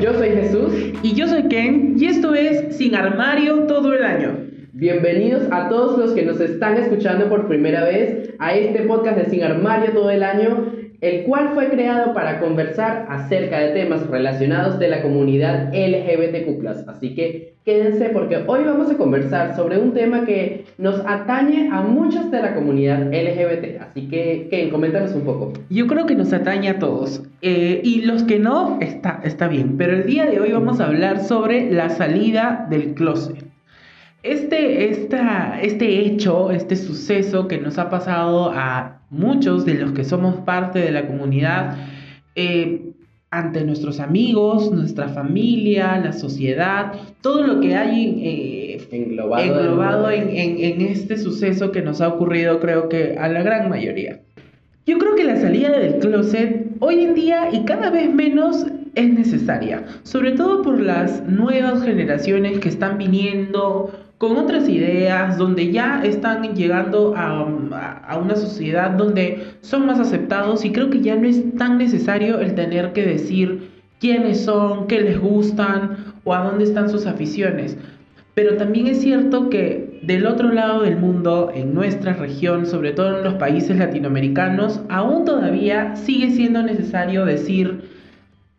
Yo soy Jesús. Y yo soy Ken. Y esto es Sin Armario todo el año. Bienvenidos a todos los que nos están escuchando por primera vez a este podcast de Sin Armario todo el año el cual fue creado para conversar acerca de temas relacionados de la comunidad LGBTQ+. Así que quédense porque hoy vamos a conversar sobre un tema que nos atañe a muchos de la comunidad LGBT. Así que, Ken, coméntanos un poco. Yo creo que nos atañe a todos. Eh, y los que no, está, está bien. Pero el día de hoy vamos a hablar sobre la salida del closet. Este, esta, este hecho, este suceso que nos ha pasado a muchos de los que somos parte de la comunidad, eh, ante nuestros amigos, nuestra familia, la sociedad, todo lo que hay eh, englobado, en, en, este suceso que nos ha ocurrido, creo que a la gran mayoría. Yo creo que la salida del closet hoy en día y cada vez menos es necesaria, sobre todo por las nuevas generaciones que están viniendo con otras ideas, donde ya están llegando a, una sociedad donde son más aceptados y creo que ya no es tan necesario el tener que decir quiénes son, qué les gustan o a dónde están sus aficiones. Pero también es cierto que del otro lado del mundo, en nuestra región, sobre todo en los países latinoamericanos, aún todavía sigue siendo necesario decir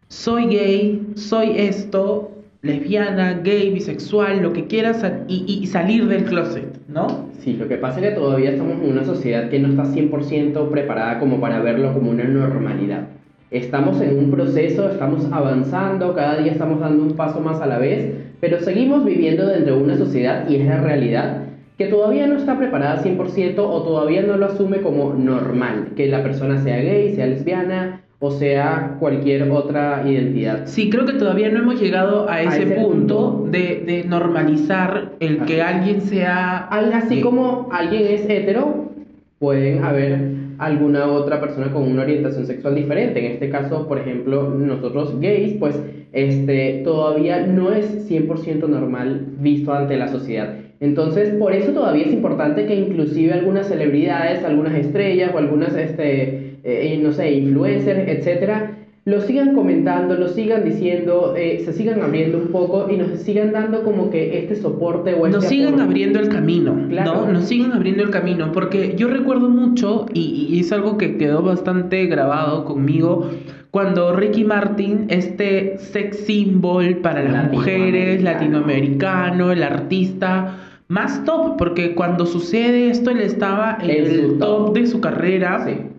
soy gay, soy esto, lesbiana, gay, bisexual, lo que quieras y, salir del closet, ¿no? Sí, lo que pasa es que todavía estamos en una sociedad que no está 100% preparada como para verlo como una normalidad. Estamos en un proceso, estamos avanzando, cada día estamos dando un paso más a la vez, pero seguimos viviendo dentro de una sociedad, y es la realidad, que todavía no está preparada 100% o todavía no lo asume como normal, que la persona sea gay, sea lesbiana, o sea cualquier otra identidad. Sí, creo que todavía no hemos llegado a ese, punto, De, normalizar el que alguien sea... Así como alguien es hetero, pueden haber alguna otra persona con una orientación sexual diferente. En este caso, por ejemplo, nosotros gays, pues este, todavía no es 100% normal visto ante la sociedad. Entonces, por eso todavía es importante que inclusive algunas celebridades, algunas estrellas o algunas este, eh, no sé, influencers, etcétera, lo sigan comentando, lo sigan diciendo, eh, se sigan abriendo un poco y nos sigan dando como que este soporte o este Nos sigan abriendo el camino, ¿no? Nos sigan abriendo el camino, porque yo recuerdo mucho, y, es algo que quedó bastante grabado conmigo, cuando Ricky Martin, este sex symbol para las mujeres, latinoamericano, el artista más top, porque cuando sucede esto él estaba en el top. de su carrera. Sí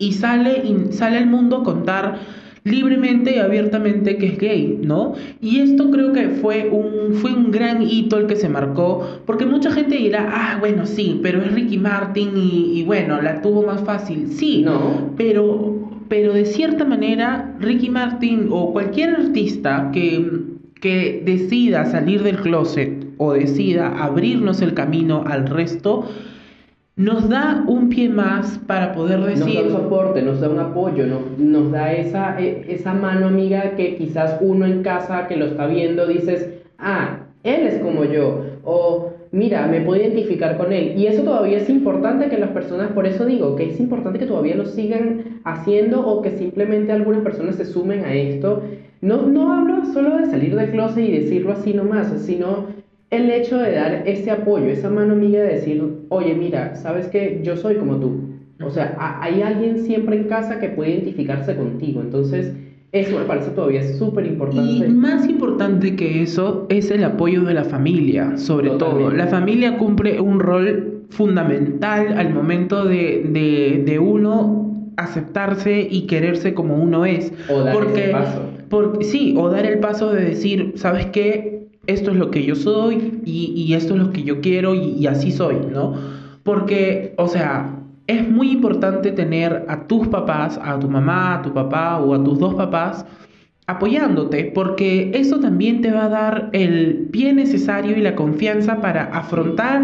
y, sale, y sale al mundo a contar libremente y abiertamente que es gay, ¿no? Y esto creo que fue un, fue un gran hito el que se marcó, porque mucha gente dirá, ah, bueno, sí, pero es Ricky Martin y, bueno, la tuvo más fácil, sí, no. pero, pero de cierta manera Ricky Martin o cualquier artista que, que decida salir del closet o decida abrirnos el camino al resto, nos da un pie más para poder decir... Nos da un soporte, nos da un apoyo, nos da esa, e, esa mano amiga que quizás uno en casa que lo está viendo dices, ah, él es como yo, o mira, me puedo identificar con él. Y eso todavía es importante que las personas, por eso digo, que es importante que todavía lo sigan haciendo o que simplemente algunas personas se sumen a esto. No, no hablo solo de salir del closet y decirlo así nomás, sino el hecho de dar ese apoyo, esa mano amiga de decir, oye, mira, sabes que yo soy como tú. O sea, hay alguien siempre en casa que puede identificarse contigo. Entonces, eso me parece todavía súper importante. Y más importante que eso es el apoyo de la familia, sobre todo. La familia cumple un rol fundamental al momento de, de, uno aceptarse y quererse como uno es. O dar porque, paso. Porque, sí, o dar el paso de decir, ¿sabes qué? Esto es lo que yo soy y, esto es lo que yo quiero y, así soy, ¿no? Porque, o sea, es muy importante tener a tus papás, a tu mamá, a tu papá o a tus dos papás apoyándote, porque eso también te va a dar el pie necesario y la confianza para afrontar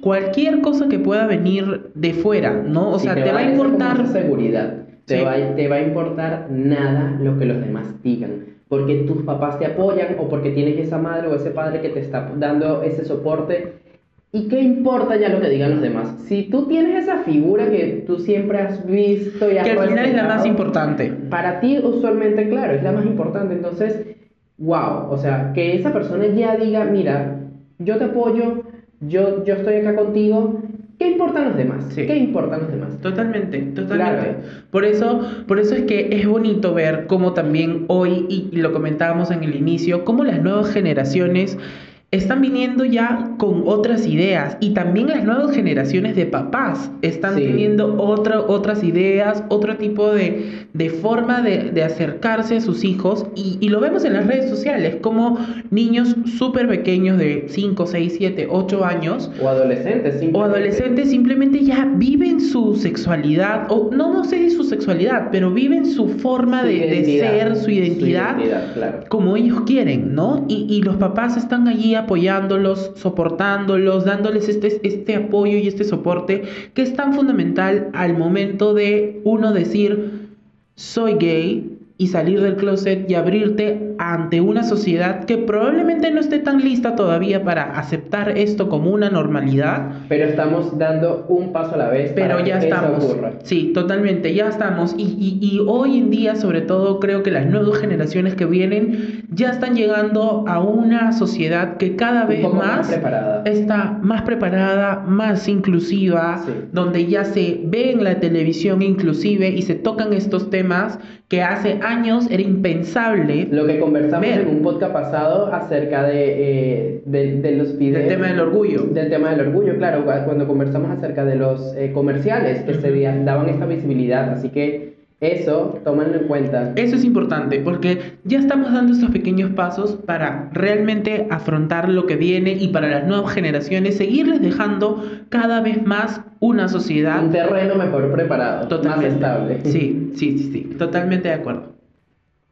cualquier cosa que pueda venir de fuera, ¿no? O sea, te, va, a importar seguridad. Te, va, te va a importar nada lo que los demás digan porque tus papás te apoyan o porque tienes esa madre o ese padre que te está dando ese soporte. ¿Y qué importa ya lo que digan los demás? Si tú tienes esa figura que tú siempre has visto y has Que al final es la más importante. Para ti usualmente, claro, es la más importante. Entonces, wow, o sea, que esa persona ya diga, mira, yo te apoyo, yo, yo estoy acá contigo, ¿qué importan los demás? Sí. ¿Qué importan los demás? Totalmente, totalmente. Claro. Por eso, por eso es que es bonito ver cómo también hoy, y y lo comentábamos en el inicio, cómo las nuevas generaciones están viniendo ya con otras ideas y también las nuevas generaciones de papás están Sí. teniendo otra- otras ideas, otro tipo de, de forma de, de acercarse a sus hijos y, y lo vemos en las redes sociales, como niños súper pequeños de 5, 6, 7, 8 años O adolescentes, o simplemente. adolescentes simplemente ya viven su sexualidad, o no, no sé si su sexualidad, pero viven su forma Su de, de identidad, ser, su identidad, claro. como ellos quieren, ¿no? Y, y los papás están allí apoyándolos, soportándolos, dándoles este, este apoyo y este soporte que es tan fundamental al momento de uno decir, soy gay y salir del closet y abrirte ante una sociedad que probablemente no esté tan lista todavía para aceptar esto como una normalidad, Pero estamos dando un paso a la vez pero para ya que eso estamos. ocurra. Sí, totalmente, ya estamos. Y, y- y hoy en día, sobre todo, creo que las nuevas generaciones que vienen ya están llegando a una sociedad que cada vez poco más preparada. está más preparada, más inclusiva, Sí. donde ya se ve en la televisión inclusive y se tocan estos temas que hace años era impensable. Lo que conversamos Ver. en un podcast pasado acerca de, eh, de, de los videos. Del tema del orgullo. Del tema del orgullo, claro, cua- cuando conversamos acerca de los eh, comerciales que se daban esta visibilidad. Así que eso, tómenlo en cuenta. Eso es importante porque ya estamos dando estos pequeños pasos para realmente afrontar lo que viene y para las nuevas generaciones seguirles dejando cada vez más una sociedad Un terreno mejor preparado, totalmente más estable. Sí, sí, sí, sí, totalmente de acuerdo.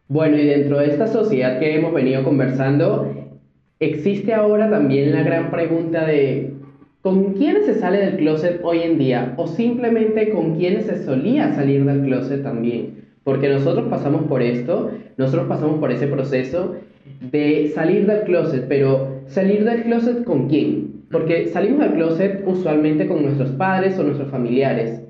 Bueno, y dentro de esta sociedad que hemos venido conversando, existe ahora también la gran pregunta de ¿con quiénes se sale del closet hoy en día? O simplemente con quiénes se solía salir del closet también. Porque nosotros pasamos por esto, nosotros pasamos por ese proceso de salir del closet, pero salir del closet con quién? Porque salimos del closet usualmente con nuestros padres o nuestros familiares.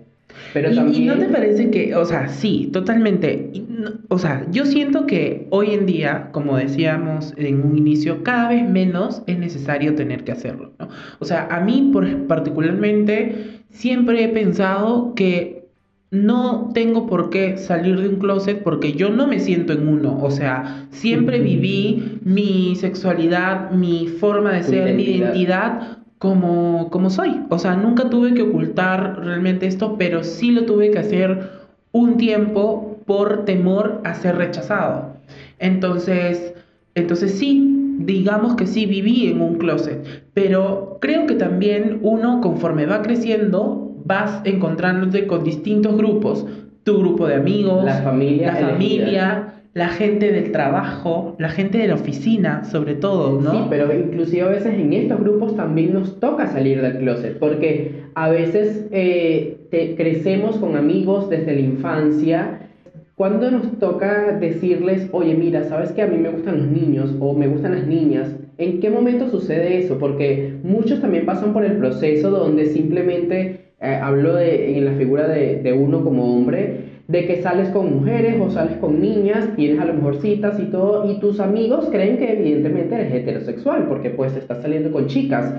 Pero y, también... y no te parece que, o sea, sí, totalmente. No- o sea, yo siento que hoy en día, como decíamos en un inicio, cada vez menos es necesario tener que hacerlo, ¿no? O sea, a mí por, particularmente siempre he pensado que no tengo por qué salir de un closet porque yo no me siento en uno. O sea, siempre viví mi sexualidad, mi forma de ser, mi identidad. identidad como, como soy. O sea, nunca tuve que ocultar realmente esto, pero sí lo tuve que hacer un tiempo por temor a ser rechazado. Entonces, entonces sí, digamos que sí viví en un closet, pero creo que también uno conforme va creciendo vas encontrándote con distintos grupos, tu grupo de amigos, La familia la familia, la gente del trabajo, la gente de la oficina, sobre todo, ¿no? Sí, pero inclusive a veces en estos grupos también nos toca salir del closet, porque a veces eh, te- crecemos con amigos desde la infancia. Cuando nos toca decirles, oye, mira, sabes que a mí me gustan los niños o me gustan las niñas, ¿en qué momento sucede eso? Porque muchos también pasan por el proceso donde simplemente, eh, hablo de, en la figura de, de uno como hombre, de que sales con mujeres o sales con niñas, tienes a lo mejor citas y todo, y tus amigos creen que evidentemente eres heterosexual, porque pues estás saliendo con chicas.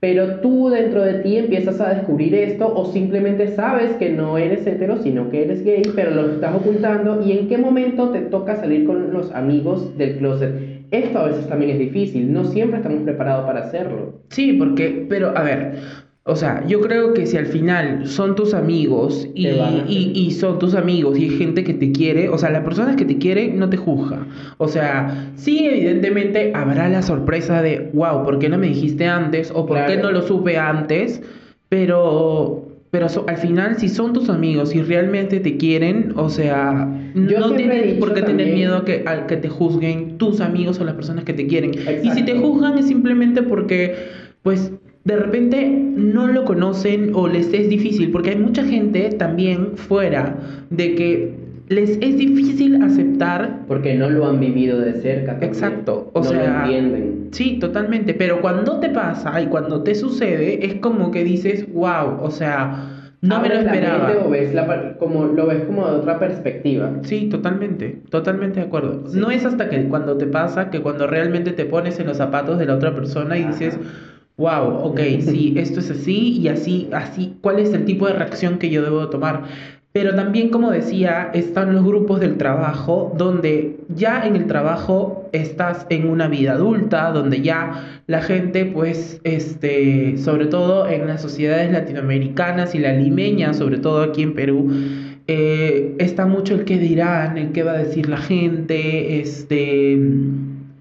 Pero tú dentro de ti empiezas a descubrir esto o simplemente sabes que no eres hetero, sino que eres gay, pero lo estás ocultando y en qué momento te toca salir con los amigos del closet. Esto a veces también es difícil, no siempre estamos preparados para hacerlo. Sí, porque, pero a ver, o sea, yo creo que si al final son tus amigos y, y, y son tus amigos y hay gente que te quiere, o sea, la persona que te quiere no te juzga. O sea, sí, evidentemente habrá la sorpresa de, wow, ¿por qué no me dijiste antes? O ¿por qué no lo supe antes? Pero, pero so- al final, si son tus amigos y realmente te quieren, o sea, Yo no tienes por qué tener miedo a que, a que te juzguen tus amigos o las personas que te quieren. Y si te juzgan es simplemente porque, pues, de repente no lo conocen o les es difícil, porque hay mucha gente también fuera de que les es difícil aceptar Porque no lo han vivido de cerca. también. Exacto, o no sea, lo entienden. Sí, totalmente. Pero cuando te pasa y cuando te sucede, es como que dices, wow, o sea, no me lo la esperaba. mente o ves la par- como, lo ves como de otra perspectiva. Sí, totalmente, totalmente de acuerdo. Sí. No es hasta que cuando te pasa que cuando realmente te pones en los zapatos de la otra persona y Ajá. dices, wow, ok, sí, esto es así y así, así, ¿cuál es el tipo de reacción que yo debo tomar? Pero también, como decía, están los grupos del trabajo, donde ya en el trabajo estás en una vida adulta, donde ya la gente, pues, este, sobre todo en las sociedades latinoamericanas y la limeña, sobre todo aquí en Perú, eh, está mucho el qué dirán, el qué va a decir la gente, este,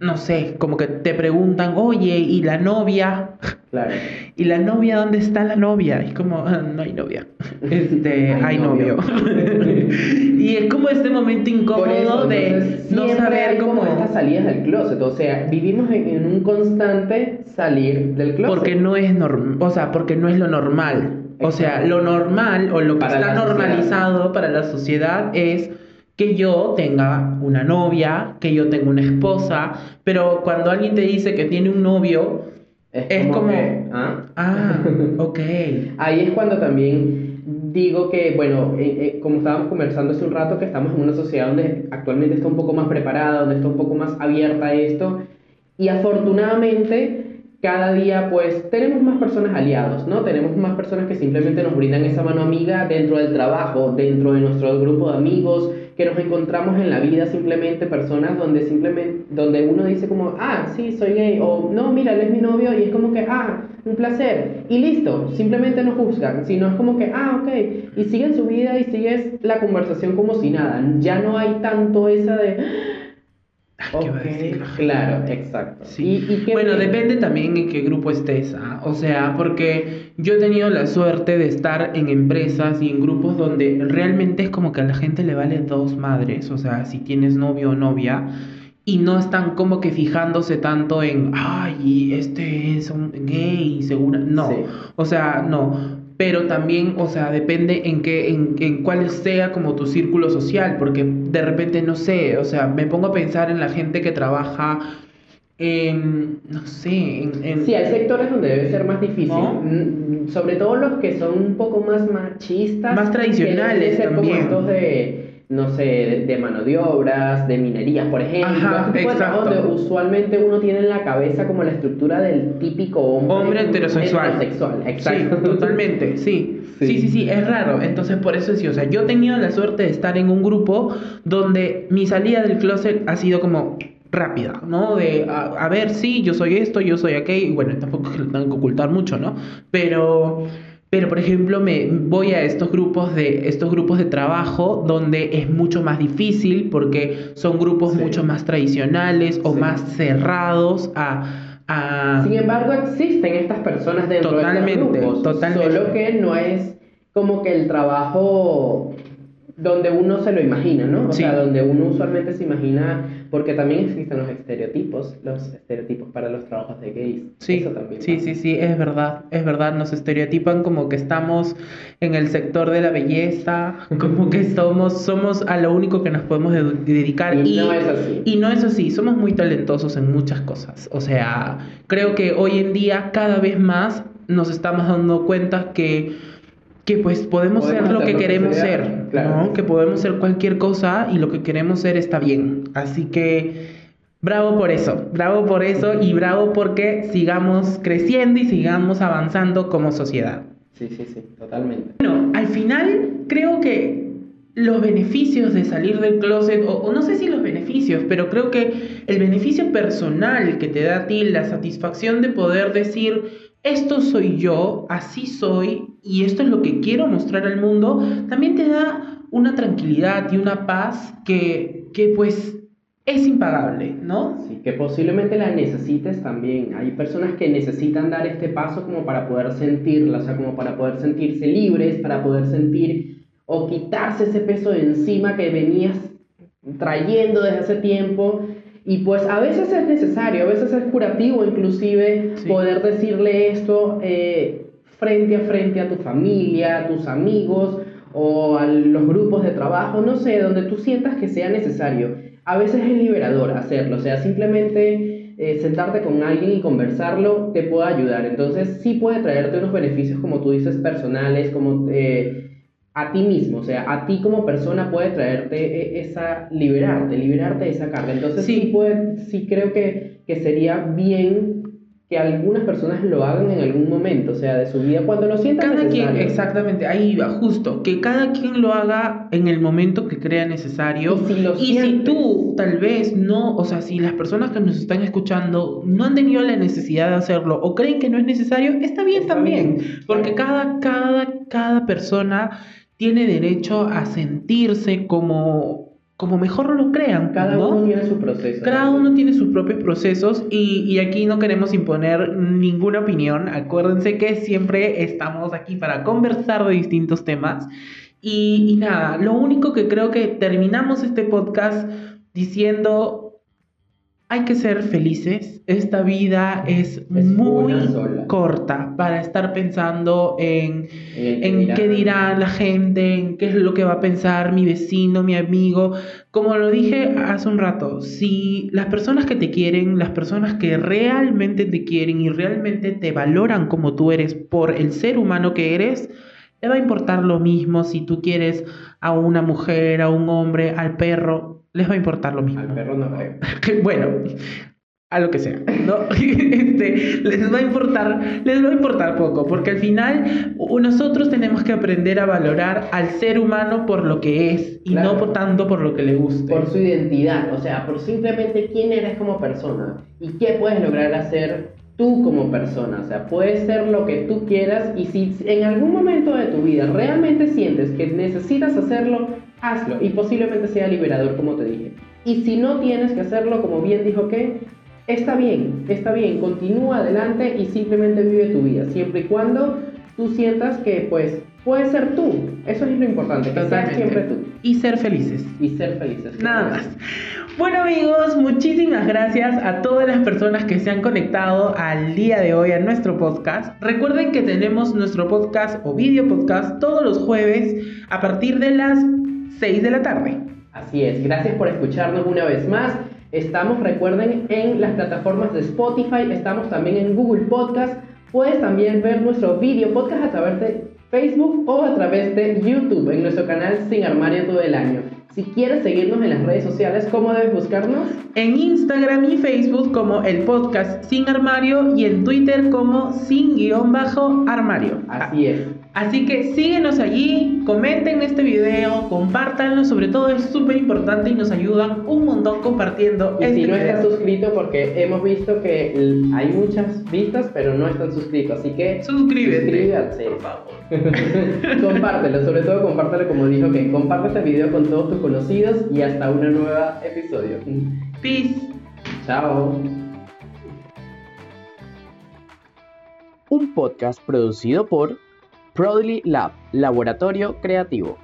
no sé, como que te preguntan, oye, ¿y la novia? Claro. ¿Y la novia dónde está la novia? Es como, "Ah, no hay novia. Este, Hay hay novio. novio. y es como este momento incómodo eso, de no saber hay cómo. como estas salidas del closet. O sea, vivimos en, en un constante salir del closet. Porque no es normal, o sea, porque no es lo normal. O sea, lo normal o lo que Para está normalizado para la sociedad es que yo tenga una novia, que yo tenga una esposa, pero cuando alguien te dice que tiene un novio, es como- que, ¿ah? ah, ok. Ahí es cuando también digo que, bueno, eh, eh, como estábamos conversando hace un rato, que estamos en una sociedad donde actualmente está un poco más preparada, donde está un poco más abierta a esto, y afortunadamente cada día pues tenemos más personas aliados, ¿no? Tenemos más personas que simplemente nos brindan esa mano amiga dentro del trabajo, dentro de nuestro grupo de amigos, que nos encontramos en la vida simplemente personas donde simplemente, donde uno dice como, ah, sí, soy gay, o no, mira, él es mi novio, y es como que, ah, un placer, y listo, simplemente no juzgan, sino es como que, ah, ok, y siguen su vida y sigues la conversación como si nada, ya no hay tanto esa de... Ay, ¿Qué va a Ok, decir la gente? Claro, exacto. Sí. Y, y qué Bueno, depende también en qué grupo estés, ¿ah? O sea, porque yo he tenido la suerte de estar en empresas y en grupos donde realmente es como que a la gente le vale dos madres, o sea, si tienes novio o novia, y no están como que fijándose tanto en, ay, este es un gay, segura. No, Sí. o sea, no. Pero también, o sea, depende en qué, en, en cuál sea como tu círculo social, porque de repente no sé, o sea, me pongo a pensar en la gente que trabaja en, no sé, en, en- Sí, hay sectores donde debe ser más difícil, ¿No? Mm, sobre todo los que son un poco más machistas. Más tradicionales que deben ser también. Como estos de, no sé, de, mano de obras, de minerías, por ejemplo. Ajá, exacto. donde usualmente uno tiene en la cabeza como la estructura del típico hombre. Hombre heterosexual. heterosexual, exacto. Sí, totalmente, sí. Sí. sí. Sí, sí, es raro. Entonces, por eso sí, o sea, yo he tenido la suerte de estar en un grupo donde mi salida del closet ha sido como rápida, ¿no? De, a, a ver, sí, yo soy esto, yo soy aquello, y bueno, tampoco es que lo tengo que ocultar mucho, ¿no? Pero, pero por ejemplo, me voy a estos grupos de, estos grupos de trabajo donde es mucho más difícil porque son grupos Sí. mucho más tradicionales o Sí. más cerrados a... a Sin embargo, existen estas personas dentro de Totalmente, estos grupos. totalmente. Solo que no es como que el trabajo donde uno se lo imagina, ¿no? O Sí. sea, donde uno usualmente se imagina, porque también existen los estereotipos, los estereotipos para los trabajos de gays. Sí, Eso también sí, pasa. sí, sí, es verdad, es verdad, nos estereotipan como que estamos en el sector de la belleza, como que somos, somos a lo único que nos podemos de- dedicar Y no es así. y no es así, somos muy talentosos en muchas cosas, o sea, creo que hoy en día cada vez más nos estamos dando cuenta que que pues podemos, Podemos ser lo que queremos sea, ser, claro. ¿no? Que podemos ser cualquier cosa y lo que queremos ser está bien. Así que bravo por eso, bravo por eso y bravo porque sigamos creciendo y sigamos avanzando como sociedad. Sí, sí, sí, totalmente. Bueno, al final creo que los beneficios de salir del closet, o, o no sé si los beneficios, pero creo que el beneficio personal que te da a ti, la satisfacción de poder decir, esto soy yo, así soy, y esto es lo que quiero mostrar al mundo, también te da una tranquilidad y una paz que, que pues es impagable, ¿no? Sí, que posiblemente la necesites también. Hay personas que necesitan dar este paso como para poder sentirla, o sea, como para poder sentirse libres, para poder sentir o quitarse ese peso de encima que venías trayendo desde hace tiempo. Y pues a veces es necesario, a veces es curativo inclusive Sí. poder decirle esto eh, frente a frente a tu familia, a tus amigos o a los grupos de trabajo, no sé, donde tú sientas que sea necesario. A veces es liberador hacerlo, o sea, simplemente eh, sentarte con alguien y conversarlo te puede ayudar. Entonces sí puede traerte unos beneficios, como tú dices, personales, como eh, a ti mismo, o sea, a ti como persona puede traerte eh, esa, liberarte, liberarte de esa carga. Entonces sí, puede, sí creo que, que sería bien que algunas personas lo hagan en algún momento, o sea, de su vida, cuando lo sientan cada necesario. quien, exactamente, ahí va, justo, que cada quien lo haga en el momento que crea necesario. Y si lo Y si tú tal vez no, o sea, si las personas que nos están escuchando no han tenido la necesidad de hacerlo o creen que no es necesario, está bien Está también, bien, porque cada, cada, cada persona tiene derecho a sentirse como, como mejor lo crean. Cada ¿no? uno tiene su proceso. Cada uno tiene sus propios procesos y, y aquí no queremos imponer ninguna opinión. Acuérdense que siempre estamos aquí para conversar de distintos temas. Y, y nada, lo único que creo que terminamos este podcast diciendo, hay que ser felices. Esta vida es, Es muy corta para estar pensando en En, en qué dirá la gente, en qué es lo que va a pensar mi vecino, mi amigo. Como lo dije hace un rato, si las personas que te quieren, las personas que realmente te quieren y realmente te valoran como tú eres por el ser humano que eres, le va a importar lo mismo si tú quieres a una mujer, a un hombre, al perro, les va a importar lo mismo. Al perro no creo. bueno, a lo que sea, ¿no? Este, les va a importar, les va a importar poco, porque al final nosotros tenemos que aprender a valorar al ser humano por lo que es y Claro. no por tanto por lo que le guste. Por su identidad, o sea, por simplemente quién eres como persona y qué puedes lograr hacer tú como persona. O sea, puedes ser lo que tú quieras y si en algún momento de tu vida realmente sientes que necesitas hacerlo, hazlo y posiblemente sea liberador, como te dije. Y si no tienes que hacerlo, como bien dijo que está bien, está bien, continúa adelante y simplemente vive tu vida, siempre y cuando tú sientas que pues puedes ser tú. Eso es lo importante, que seas siempre tú Y ser felices. y ser felices. Nada más. Bueno amigos, muchísimas gracias a todas las personas que se han conectado al día de hoy a nuestro podcast. Recuerden que tenemos nuestro podcast o video podcast todos los jueves a partir de las 6 de la tarde. Así es, gracias por escucharnos una vez más. Estamos, recuerden, en las plataformas de Spotify, estamos también en Google Podcast. Puedes también ver nuestro video podcast a través de Facebook o a través de YouTube en nuestro canal Sin Armario todo el año. Si quieres seguirnos en las redes sociales, ¿cómo debes buscarnos? En Instagram y Facebook como el podcast Sin Armario y en Twitter como Sin guion bajo armario. Así es. Así que síguenos allí, comenten este video, compártanlo, sobre todo es súper importante y nos ayudan un montón compartiendo Y este si no video. estás suscrito, porque hemos visto que hay muchas vistas, pero no están suscritos, así que Suscríbete, suscríbete. por favor. compártelo, sobre todo compártelo como dijo que comparte este video con todos tus conocidos y hasta un nuevo episodio. Peace. Chao. Un podcast producido por Proudly Lab, Laboratorio Creativo.